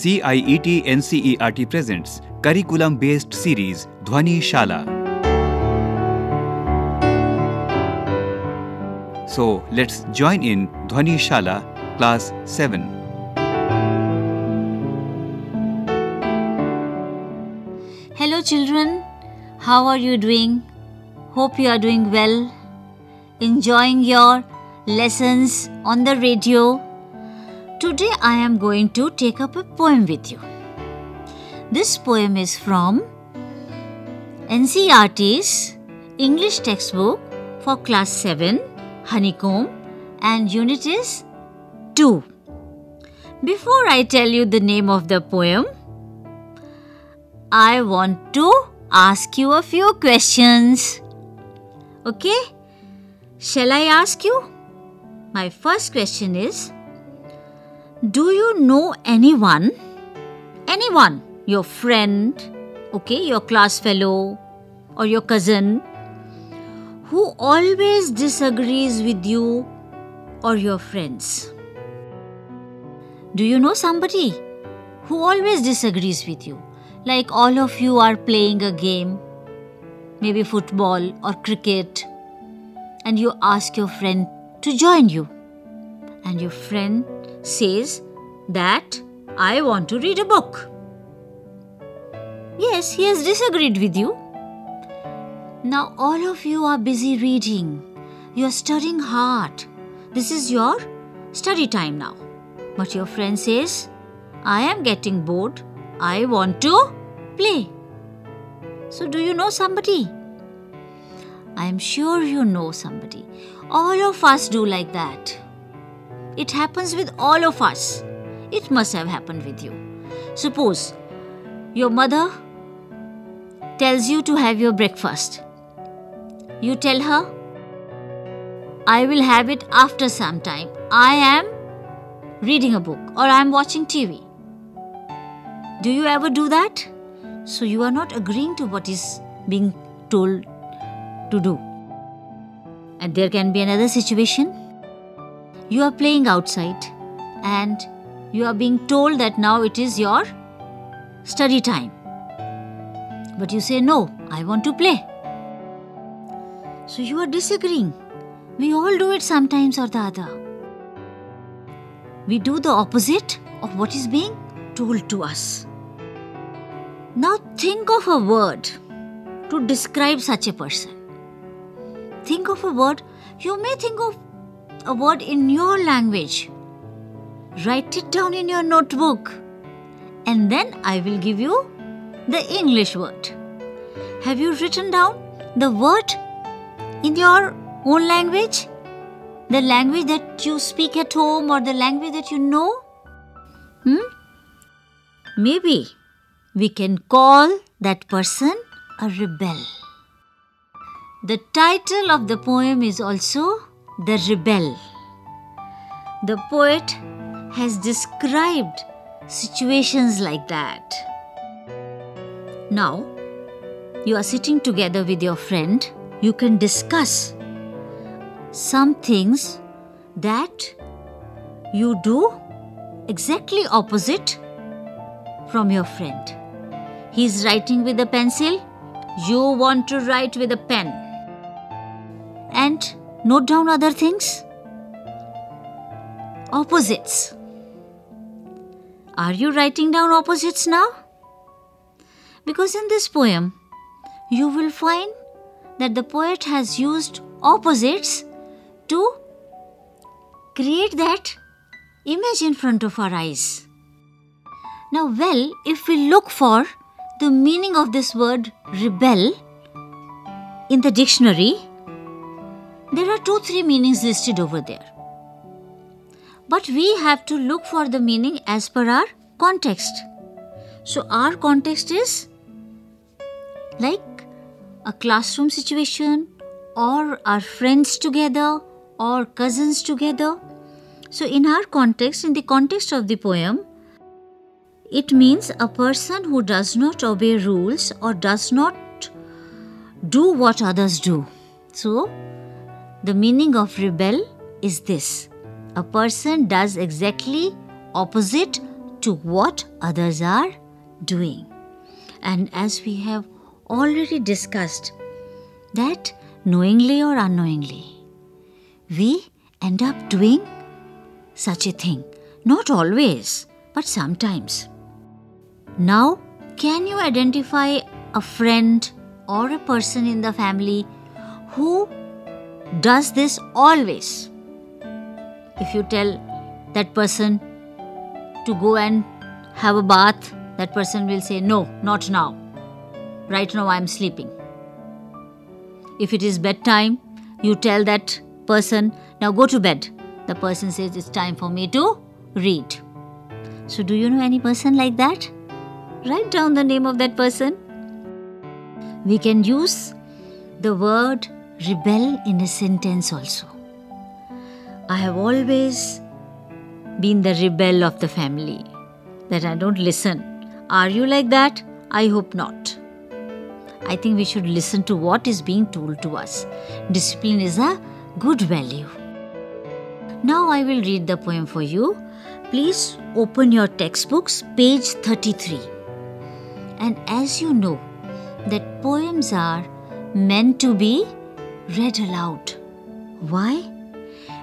CIET NCERT presents curriculum based series Dhwani Shala. So let's join in Dhwani Shala class 7. Hello, children. How are you doing? Hope you are doing well. Enjoying your lessons on the radio. Today, I am going to take up a poem with you. This poem is from NCERT's English textbook for class 7, Honeycomb, and unit is 2. Before I tell you the name of the poem, I want to ask you a few questions. Okay? Shall I ask you? My first question is Do you know anyone? Anyone, your friend, okay, your class fellow, or your cousin, who always disagrees with you or your friends? Do you know somebody who always disagrees with you? Like all of you are playing a game, maybe football or cricket, and you ask your friend to join you. And your friend says that I want to read a book. Yes, he has disagreed with you. Now all of you are busy reading. You are studying hard. This is your study time now. But your friend says, I am getting bored. I want to play. So, do you know somebody? I am sure you know somebody. All of us do like that. It happens with all of us. It must have happened with you. Suppose your mother tells you to have your breakfast. You tell her, I will have it after some time. I am reading a book or I am watching TV. Do you ever do that? So you are not agreeing to what is being told to do. And there can be another situation. You are playing outside and you are being told that now it is your study time. But you say, No, I want to play. So you are disagreeing. We all do it sometimes or the other. We do the opposite of what is being told to us. Now think of a word to describe such a person. Think of a word. You may think of a word in your language. Write it down in your notebook. And then I will give you the English word. Have you written down the word in your own language? The language that you speak at home or the language that you know? Hmm? Maybe we can call that person a rebel. The title of the poem is also The Rebel. The poet has described situations like that. Now, you are sitting together with your friend, you can discuss some things that you do exactly opposite from your friend. He is writing with a pencil, you want to write with a pen. And note down other things. Opposites. Are you writing down opposites now? Because in this poem, you will find that the poet has used opposites to create that image in front of our eyes. Now, well, if we look for the meaning of this word rebel in the dictionary, there are two, three meanings listed over there. But we have to look for the meaning as per our context. So, our context is like a classroom situation, or our friends together, or cousins together. So, in our context, in the context of the poem, it means a person who does not obey rules or does not do what others do. So, the meaning of rebel is this a person does exactly opposite to what others are doing. And as we have already discussed, that knowingly or unknowingly, we end up doing such a thing. Not always, but sometimes. Now, can you identify a friend or a person in the family who does this always? If you tell that person to go and have a bath, that person will say, No, not now. Right now I am sleeping. If it is bedtime, you tell that person, Now go to bed. The person says, It's time for me to read. So, do you know any person like that? Write down the name of that person. We can use the word rebel in a sentence also. I have always been the rebel of the family, that I don't listen. Are you like that? I hope not. I think we should listen to what is being told to us. Discipline is a good value. Now I will read the poem for you. Please open your textbooks, page 33. And as you know, that poems are meant to be read aloud. Why?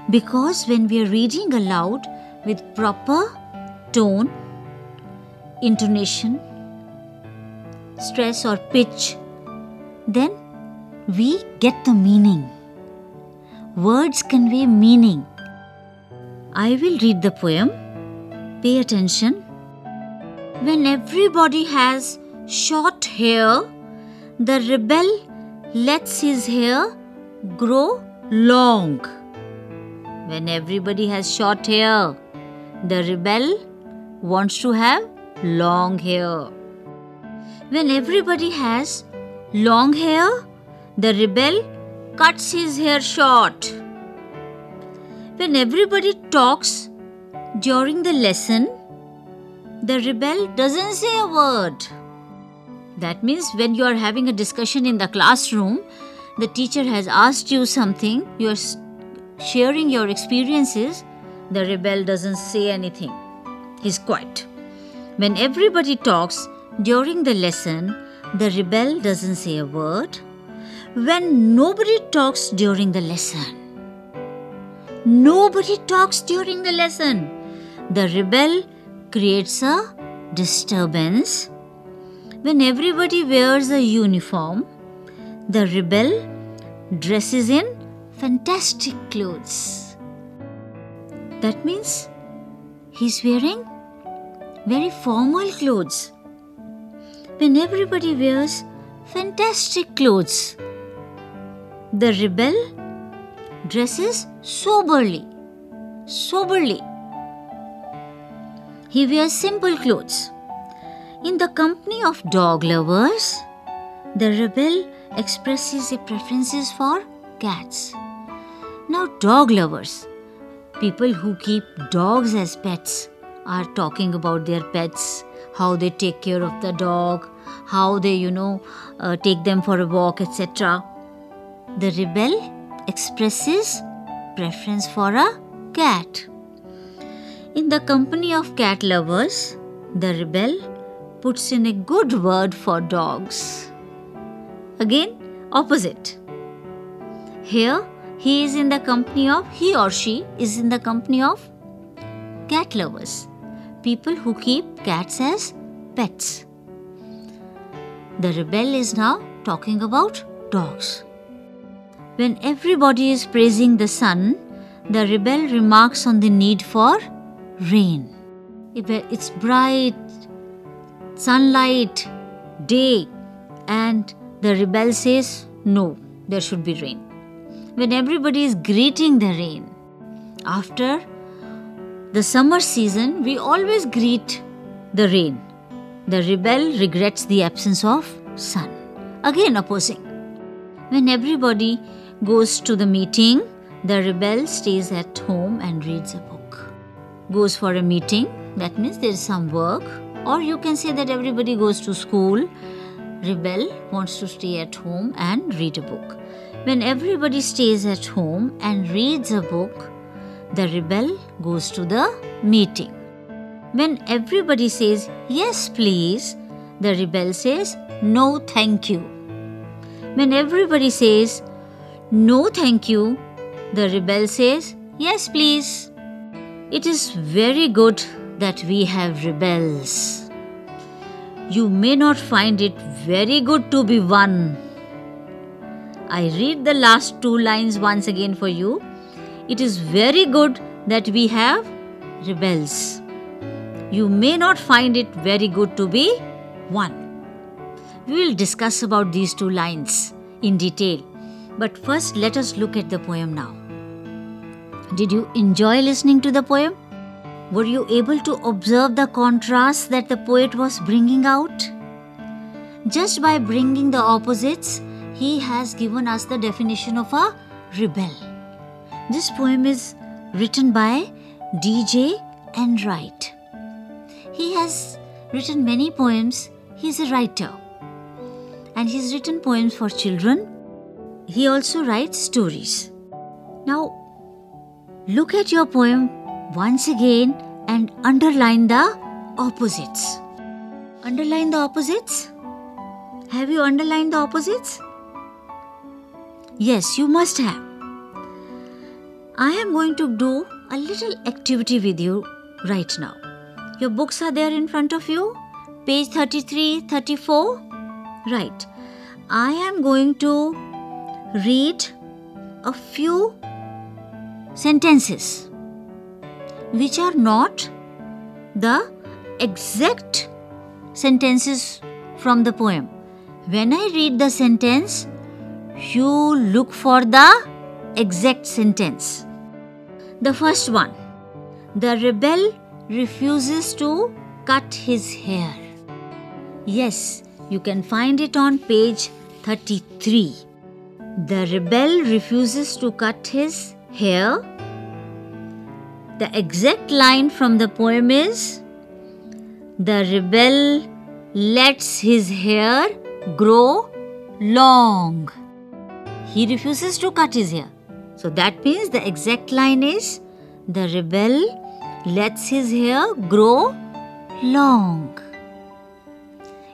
Because when we are reading aloud with proper tone, intonation, stress, or pitch, then we get the meaning. Words convey meaning. I will read the poem. Pay attention. When everybody has short hair, the rebel lets his hair grow long. When everybody has short hair, the rebel wants to have long hair. When everybody has long hair, the rebel cuts his hair short. When everybody talks during the lesson, the rebel doesn't say a word. That means when you are having a discussion in the classroom, the teacher has asked you something, you are sharing your experiences, the rebel doesn't say anything. He's quiet. When everybody talks during the lesson, the rebel doesn't say a word. When nobody talks during the lesson, nobody talks during the lesson, the rebel creates a disturbance when everybody wears a uniform, the rebel dresses in fantastic clothes. That means he's wearing very formal clothes. When everybody wears fantastic clothes, the rebel dresses soberly. Soberly. He wears simple clothes. In the company of dog lovers, the rebel expresses a preferences for cats. Now, dog lovers, people who keep dogs as pets, are talking about their pets, how they take care of the dog, how they, you know, uh, take them for a walk, etc. The rebel expresses preference for a cat. In the company of cat lovers, the rebel puts in a good word for dogs. Again, opposite. Here, he is in the company of, he or she is in the company of cat lovers, people who keep cats as pets. The rebel is now talking about dogs. When everybody is praising the sun, the rebel remarks on the need for rain. It's bright, sunlight, day, and the rebel says, No, there should be rain. When everybody is greeting the rain, after the summer season, we always greet the rain. The rebel regrets the absence of sun. Again, opposing. When everybody goes to the meeting, the rebel stays at home and reads a book. Goes for a meeting, that means there is some work or you can say that everybody goes to school. Rebel wants to stay at home and read a book. When everybody stays at home and reads a book, the rebel goes to the meeting. When everybody says, Yes, please, the rebel says, No, thank you. When everybody says, No, thank you, the rebel says, Yes, please. It is very good that we have rebels. You may not find it very good to be one. I read the last two lines once again for you. It is very good that we have rebels. You may not find it very good to be one. We will discuss about these two lines in detail. But first, let us look at the poem now. Did you enjoy listening to the poem? Were you able to observe the contrast that the poet was bringing out? Just by bringing the opposites, he has given us the definition of a rebel. This poem is written by DJ Enright. He has written many poems. He is a writer. And he's written poems for children. He also writes stories. Now, Look at your poem once again and underline the opposites. Underline the opposites? Have you underlined the opposites? Yes, you must have. I am going to do a little activity with you right now. Your books are there in front of you, page 33, 34. Right. I am going to read a few sentences which are not the exact sentences from the poem. When I read the sentence, you look for the exact sentence. The first one The rebel refuses to cut his hair. Yes, you can find it on page 33. The rebel refuses to cut his here, the exact line from the poem is The rebel lets his hair grow long. He refuses to cut his hair. So that means the exact line is The rebel lets his hair grow long.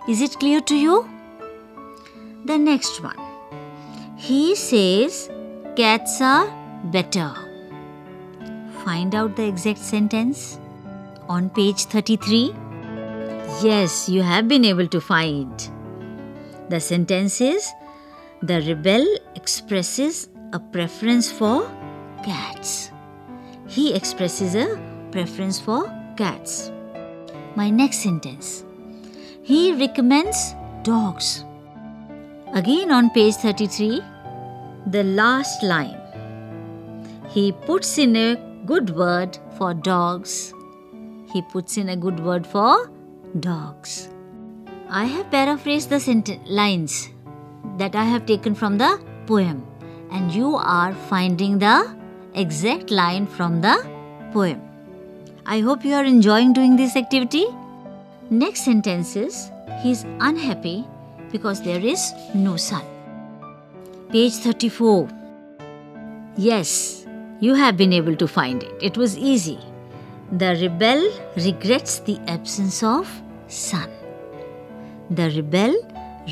Is it clear to you? The next one. He says cats are better. Find out the exact sentence on page 33. Yes, you have been able to find. The sentence is The rebel expresses a preference for cats. He expresses a preference for cats. My next sentence He recommends dogs. Again on page 33, the last line he puts in a good word for dogs. He puts in a good word for dogs. I have paraphrased the lines that I have taken from the poem, and you are finding the exact line from the poem. I hope you are enjoying doing this activity. Next sentence is He is unhappy because there is no sun. Page 34. Yes, you have been able to find it. It was easy. The rebel regrets the absence of sun. The rebel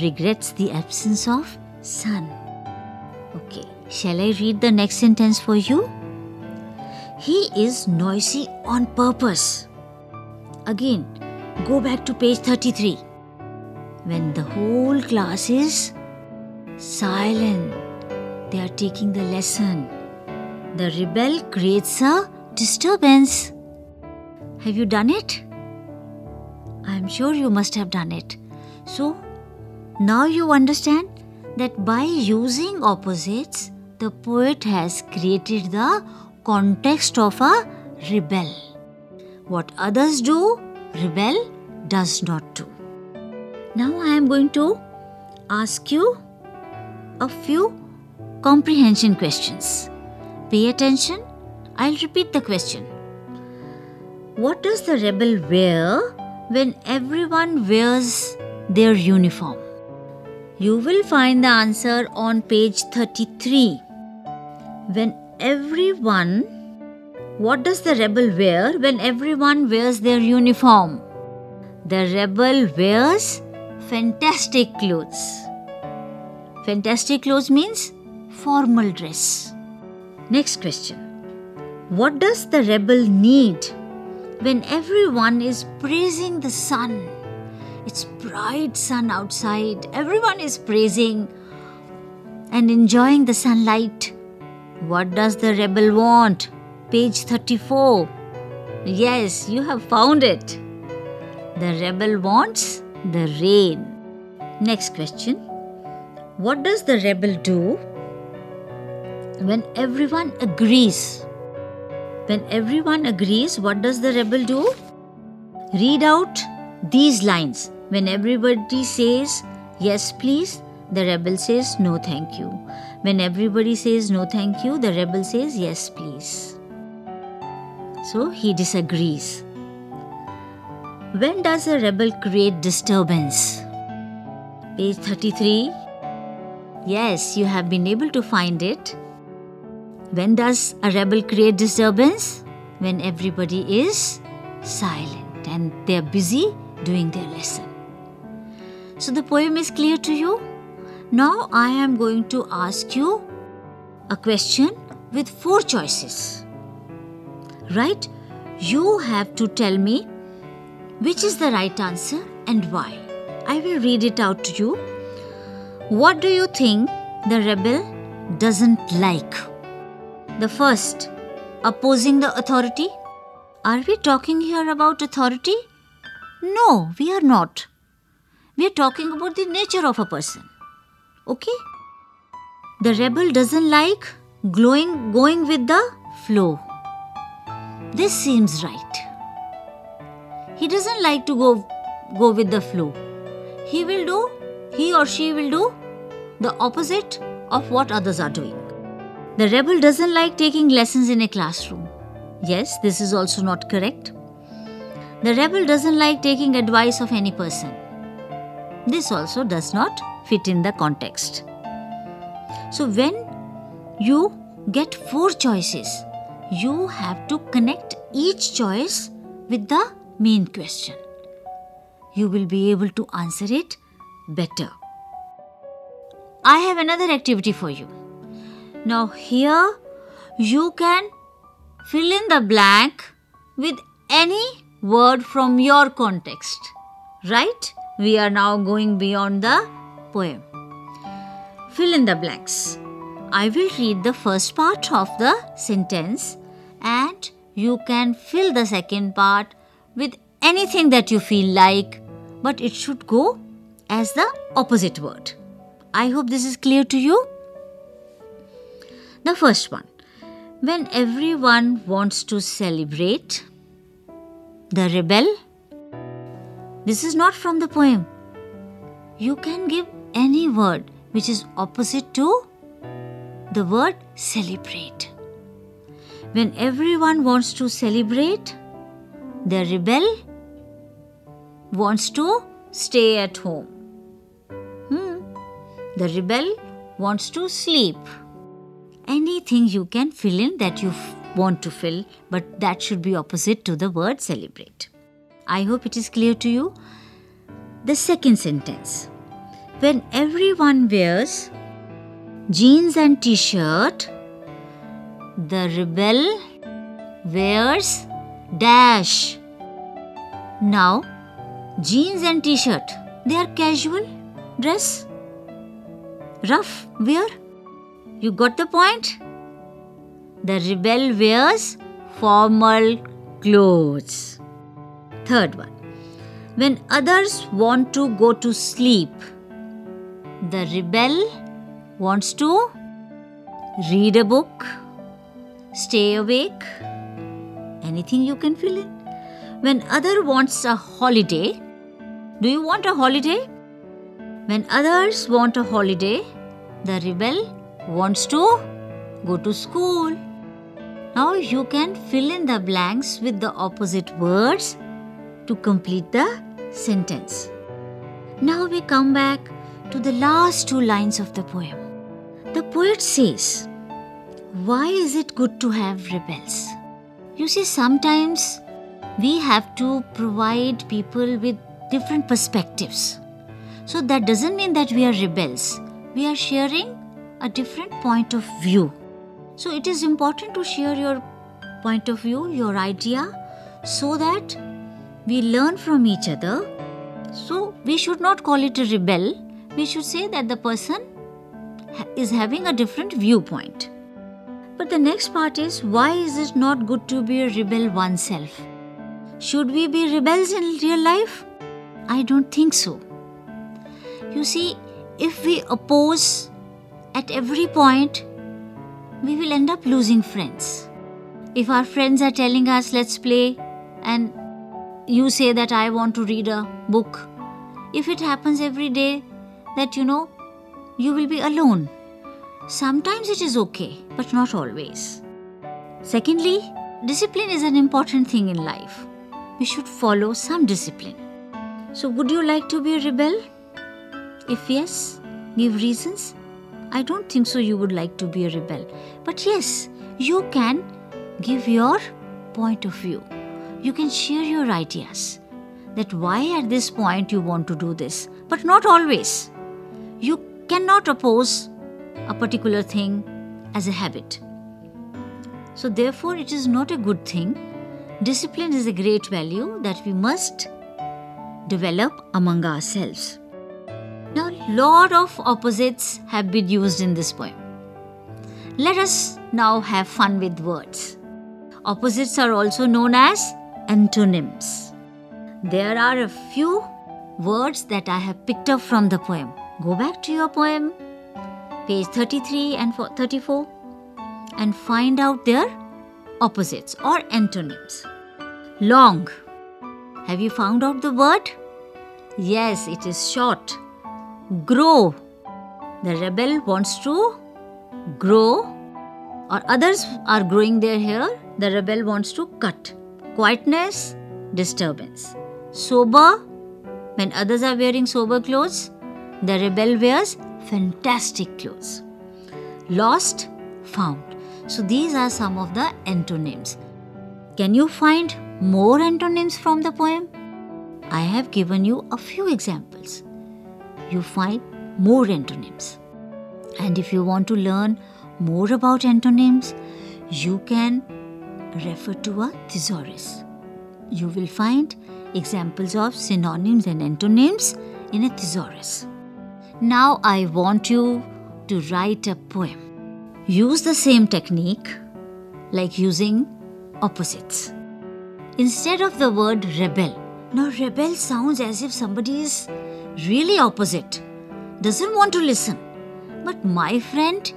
regrets the absence of sun. Okay, shall I read the next sentence for you? He is noisy on purpose. Again, go back to page 33. When the whole class is silent, they are taking the lesson the rebel creates a disturbance. Have you done it? I am sure you must have done it. So, now you understand that by using opposites, the poet has created the context of a rebel. What others do, rebel does not do. Now I am going to ask you a few comprehension questions. Pay attention. I'll repeat the question. What does the rebel wear when everyone wears their uniform? You will find the answer on page 33. When everyone What does the rebel wear when everyone wears their uniform? The rebel wears fantastic clothes. Fantastic clothes means formal dress. Next question. What does the rebel need when everyone is praising the sun? It's bright sun outside. Everyone is praising and enjoying the sunlight. What does the rebel want? Page 34. Yes, you have found it. The rebel wants the rain. Next question. What does the rebel do when everyone agrees? When everyone agrees, what does the rebel do? Read out these lines. When everybody says, Yes, please, the rebel says, No, thank you. When everybody says, No, thank you, the rebel says, Yes, please. So he disagrees. When does a rebel create disturbance? Page 33. Yes, you have been able to find it. When does a rebel create disturbance? When everybody is silent and they are busy doing their lesson. So the poem is clear to you? Now I am going to ask you a question with four choices. Right? You have to tell me which is the right answer and why. I will read it out to you. What do you think the rebel doesn't like? The first, opposing the authority. Are we talking here about authority? No, we are not. We are talking about the nature of a person. Okay? The rebel doesn't like glowing, going with the flow. This seems right. He doesn't like to go go with the flow. He will do, he or she will do the opposite of what others are doing. The rebel doesn't like taking lessons in a classroom. Yes, this is also not correct. The rebel doesn't like taking advice of any person. This also does not fit in the context. So, when you get four choices, you have to connect each choice with the main question. You will be able to answer it better. I have another activity for you. Now, here you can fill in the blank with any word from your context. Right? We are now going beyond the poem. Fill in the blanks. I will read the first part of the sentence and you can fill the second part with anything that you feel like, but it should go as the opposite word. I hope this is clear to you. The first one. When everyone wants to celebrate, the rebel. This is not from the poem. You can give any word which is opposite to the word celebrate. When everyone wants to celebrate, the rebel wants to stay at home. Hmm. The rebel wants to sleep. Anything you can fill in that you want to fill, but that should be opposite to the word celebrate. I hope it is clear to you. The second sentence When everyone wears jeans and t shirt, the rebel wears dash. Now, jeans and t shirt, they are casual dress, rough wear. You got the point? The rebel wears formal clothes. Third one. When others want to go to sleep, the rebel wants to read a book, stay awake, anything you can fill in. When other wants a holiday, do you want a holiday? When others want a holiday, the rebel wants to go to school. Now you can fill in the blanks with the opposite words to complete the sentence. Now we come back to the last two lines of the poem. The poet says, Why is it good to have rebels? You see, sometimes we have to provide people with different perspectives. So that doesn't mean that we are rebels. We are sharing a different point of view. So it is important to share your point of view, your idea, so that we learn from each other. So we should not call it a rebel. We should say that the person is having a different viewpoint. But the next part is why is it not good to be a rebel oneself? Should we be rebels in real life? I don't think so. You see, if we oppose at every point, we will end up losing friends. If our friends are telling us, let's play, and you say that I want to read a book, if it happens every day that you know you will be alone, sometimes it is okay, but not always. Secondly, discipline is an important thing in life. We should follow some discipline. So, would you like to be a rebel? If yes, give reasons. I don't think so you would like to be a rebel. But yes, you can give your point of view. You can share your ideas. That why at this point you want to do this, but not always. You cannot oppose a particular thing as a habit. So, therefore, it is not a good thing. Discipline is a great value that we must develop among ourselves. Now, a lot of opposites have been used in this poem. Let us now have fun with words. Opposites are also known as antonyms. There are a few words that I have picked up from the poem. Go back to your poem, page 33 and 34, and find out their opposites or antonyms. Long. Have you found out the word? Yes, it is short grow. The rebel wants to grow, or others are growing their hair. The rebel wants to cut. Quietness, disturbance. Sober, when others are wearing sober clothes, the rebel wears fantastic clothes. Lost, found. So these are some of the antonyms. Can you find more antonyms from the poem? I have given you a few examples you find more antonyms. And if you want to learn more about antonyms, you can refer to a thesaurus. You will find examples of synonyms and antonyms in a thesaurus. Now I want you to write a poem. Use the same technique like using opposites. Instead of the word rebel, now rebel sounds as if somebody is really opposite, doesn't want to listen. But my friend,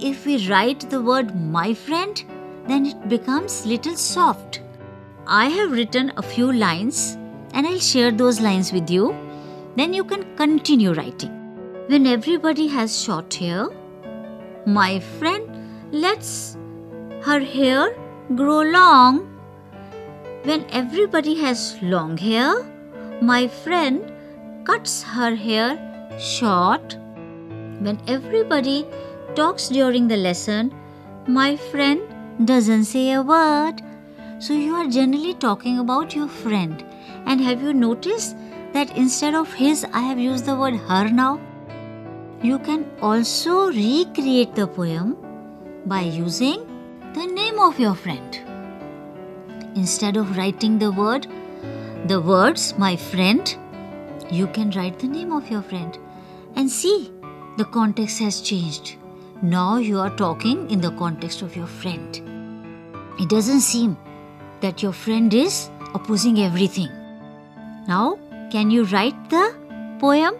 if we write the word my friend, then it becomes little soft. I have written a few lines and I'll share those lines with you. Then you can continue writing. When everybody has short hair, my friend lets her hair grow long. When everybody has long hair, my friend cuts her hair short. When everybody talks during the lesson, my friend doesn't say a word. So you are generally talking about your friend. And have you noticed that instead of his, I have used the word her now? You can also recreate the poem by using the name of your friend. Instead of writing the word, the words my friend, you can write the name of your friend and see the context has changed. Now you are talking in the context of your friend. It doesn't seem that your friend is opposing everything. Now, can you write the poem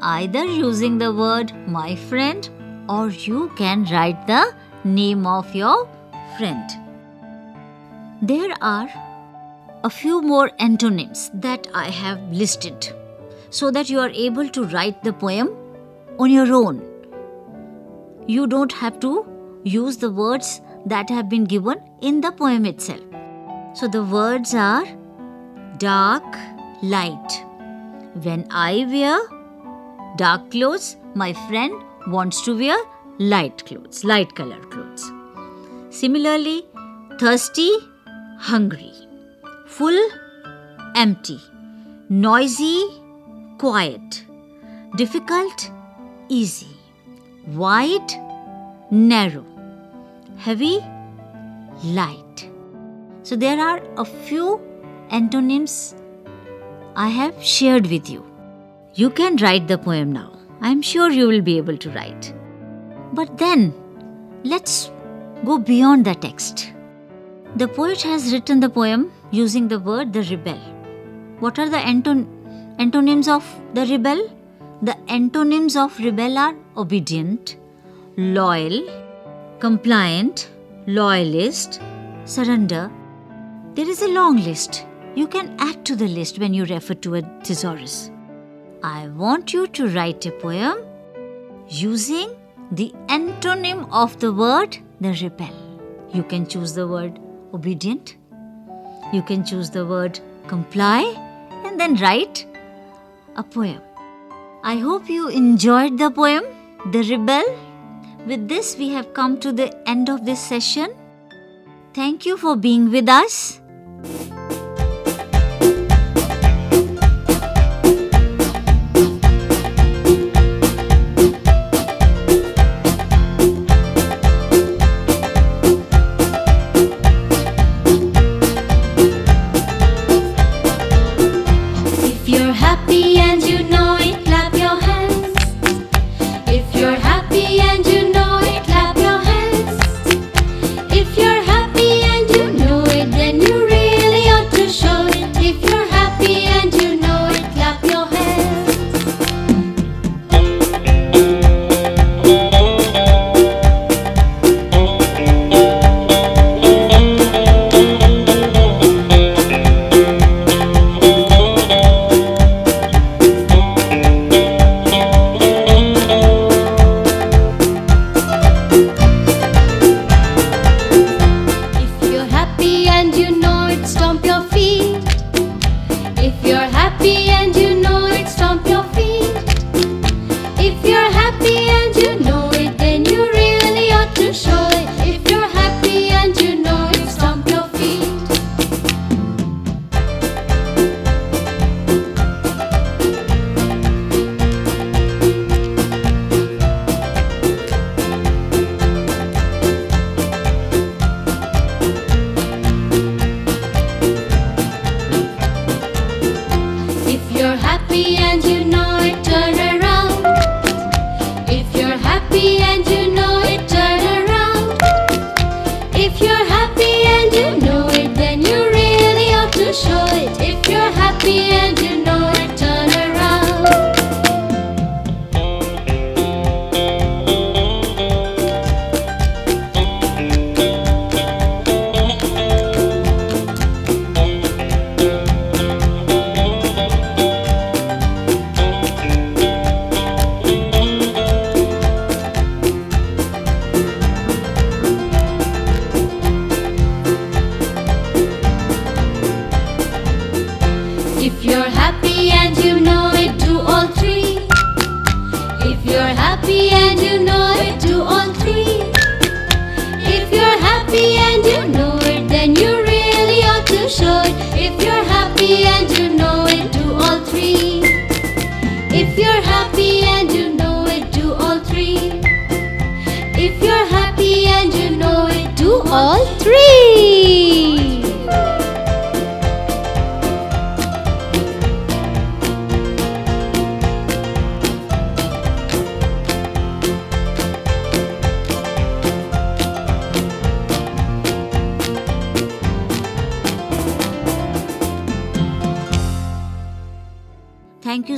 either using the word my friend or you can write the name of your friend? There are a few more antonyms that I have listed so that you are able to write the poem on your own. You don't have to use the words that have been given in the poem itself. So the words are dark, light. When I wear dark clothes, my friend wants to wear light clothes, light colored clothes. Similarly, thirsty, hungry. Full, empty. Noisy, quiet. Difficult, easy. Wide, narrow. Heavy, light. So there are a few antonyms I have shared with you. You can write the poem now. I am sure you will be able to write. But then, let's go beyond the text. The poet has written the poem using the word the rebel. What are the anton- antonyms of the rebel? The antonyms of rebel are obedient, loyal, compliant, loyalist, surrender. There is a long list. You can add to the list when you refer to a thesaurus. I want you to write a poem using the antonym of the word the rebel. You can choose the word obedient. You can choose the word comply and then write a poem. I hope you enjoyed the poem, The Rebel. With this, we have come to the end of this session. Thank you for being with us.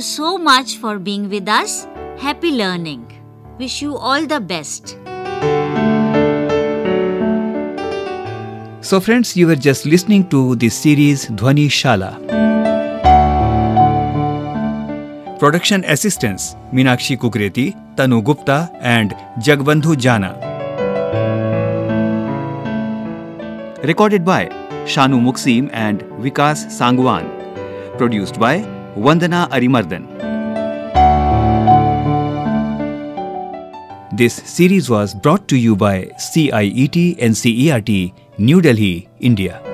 So much for being with us. Happy learning. Wish you all the best. So, friends, you were just listening to the series Dhwani Shala. Production assistants Meenakshi Kukreti, Tanu Gupta, and Jagbandhu Jana. Recorded by Shanu Muksim and Vikas Sangwan. Produced by Vandana Arimardan. This series was brought to you by CIET NCERT, New Delhi, India.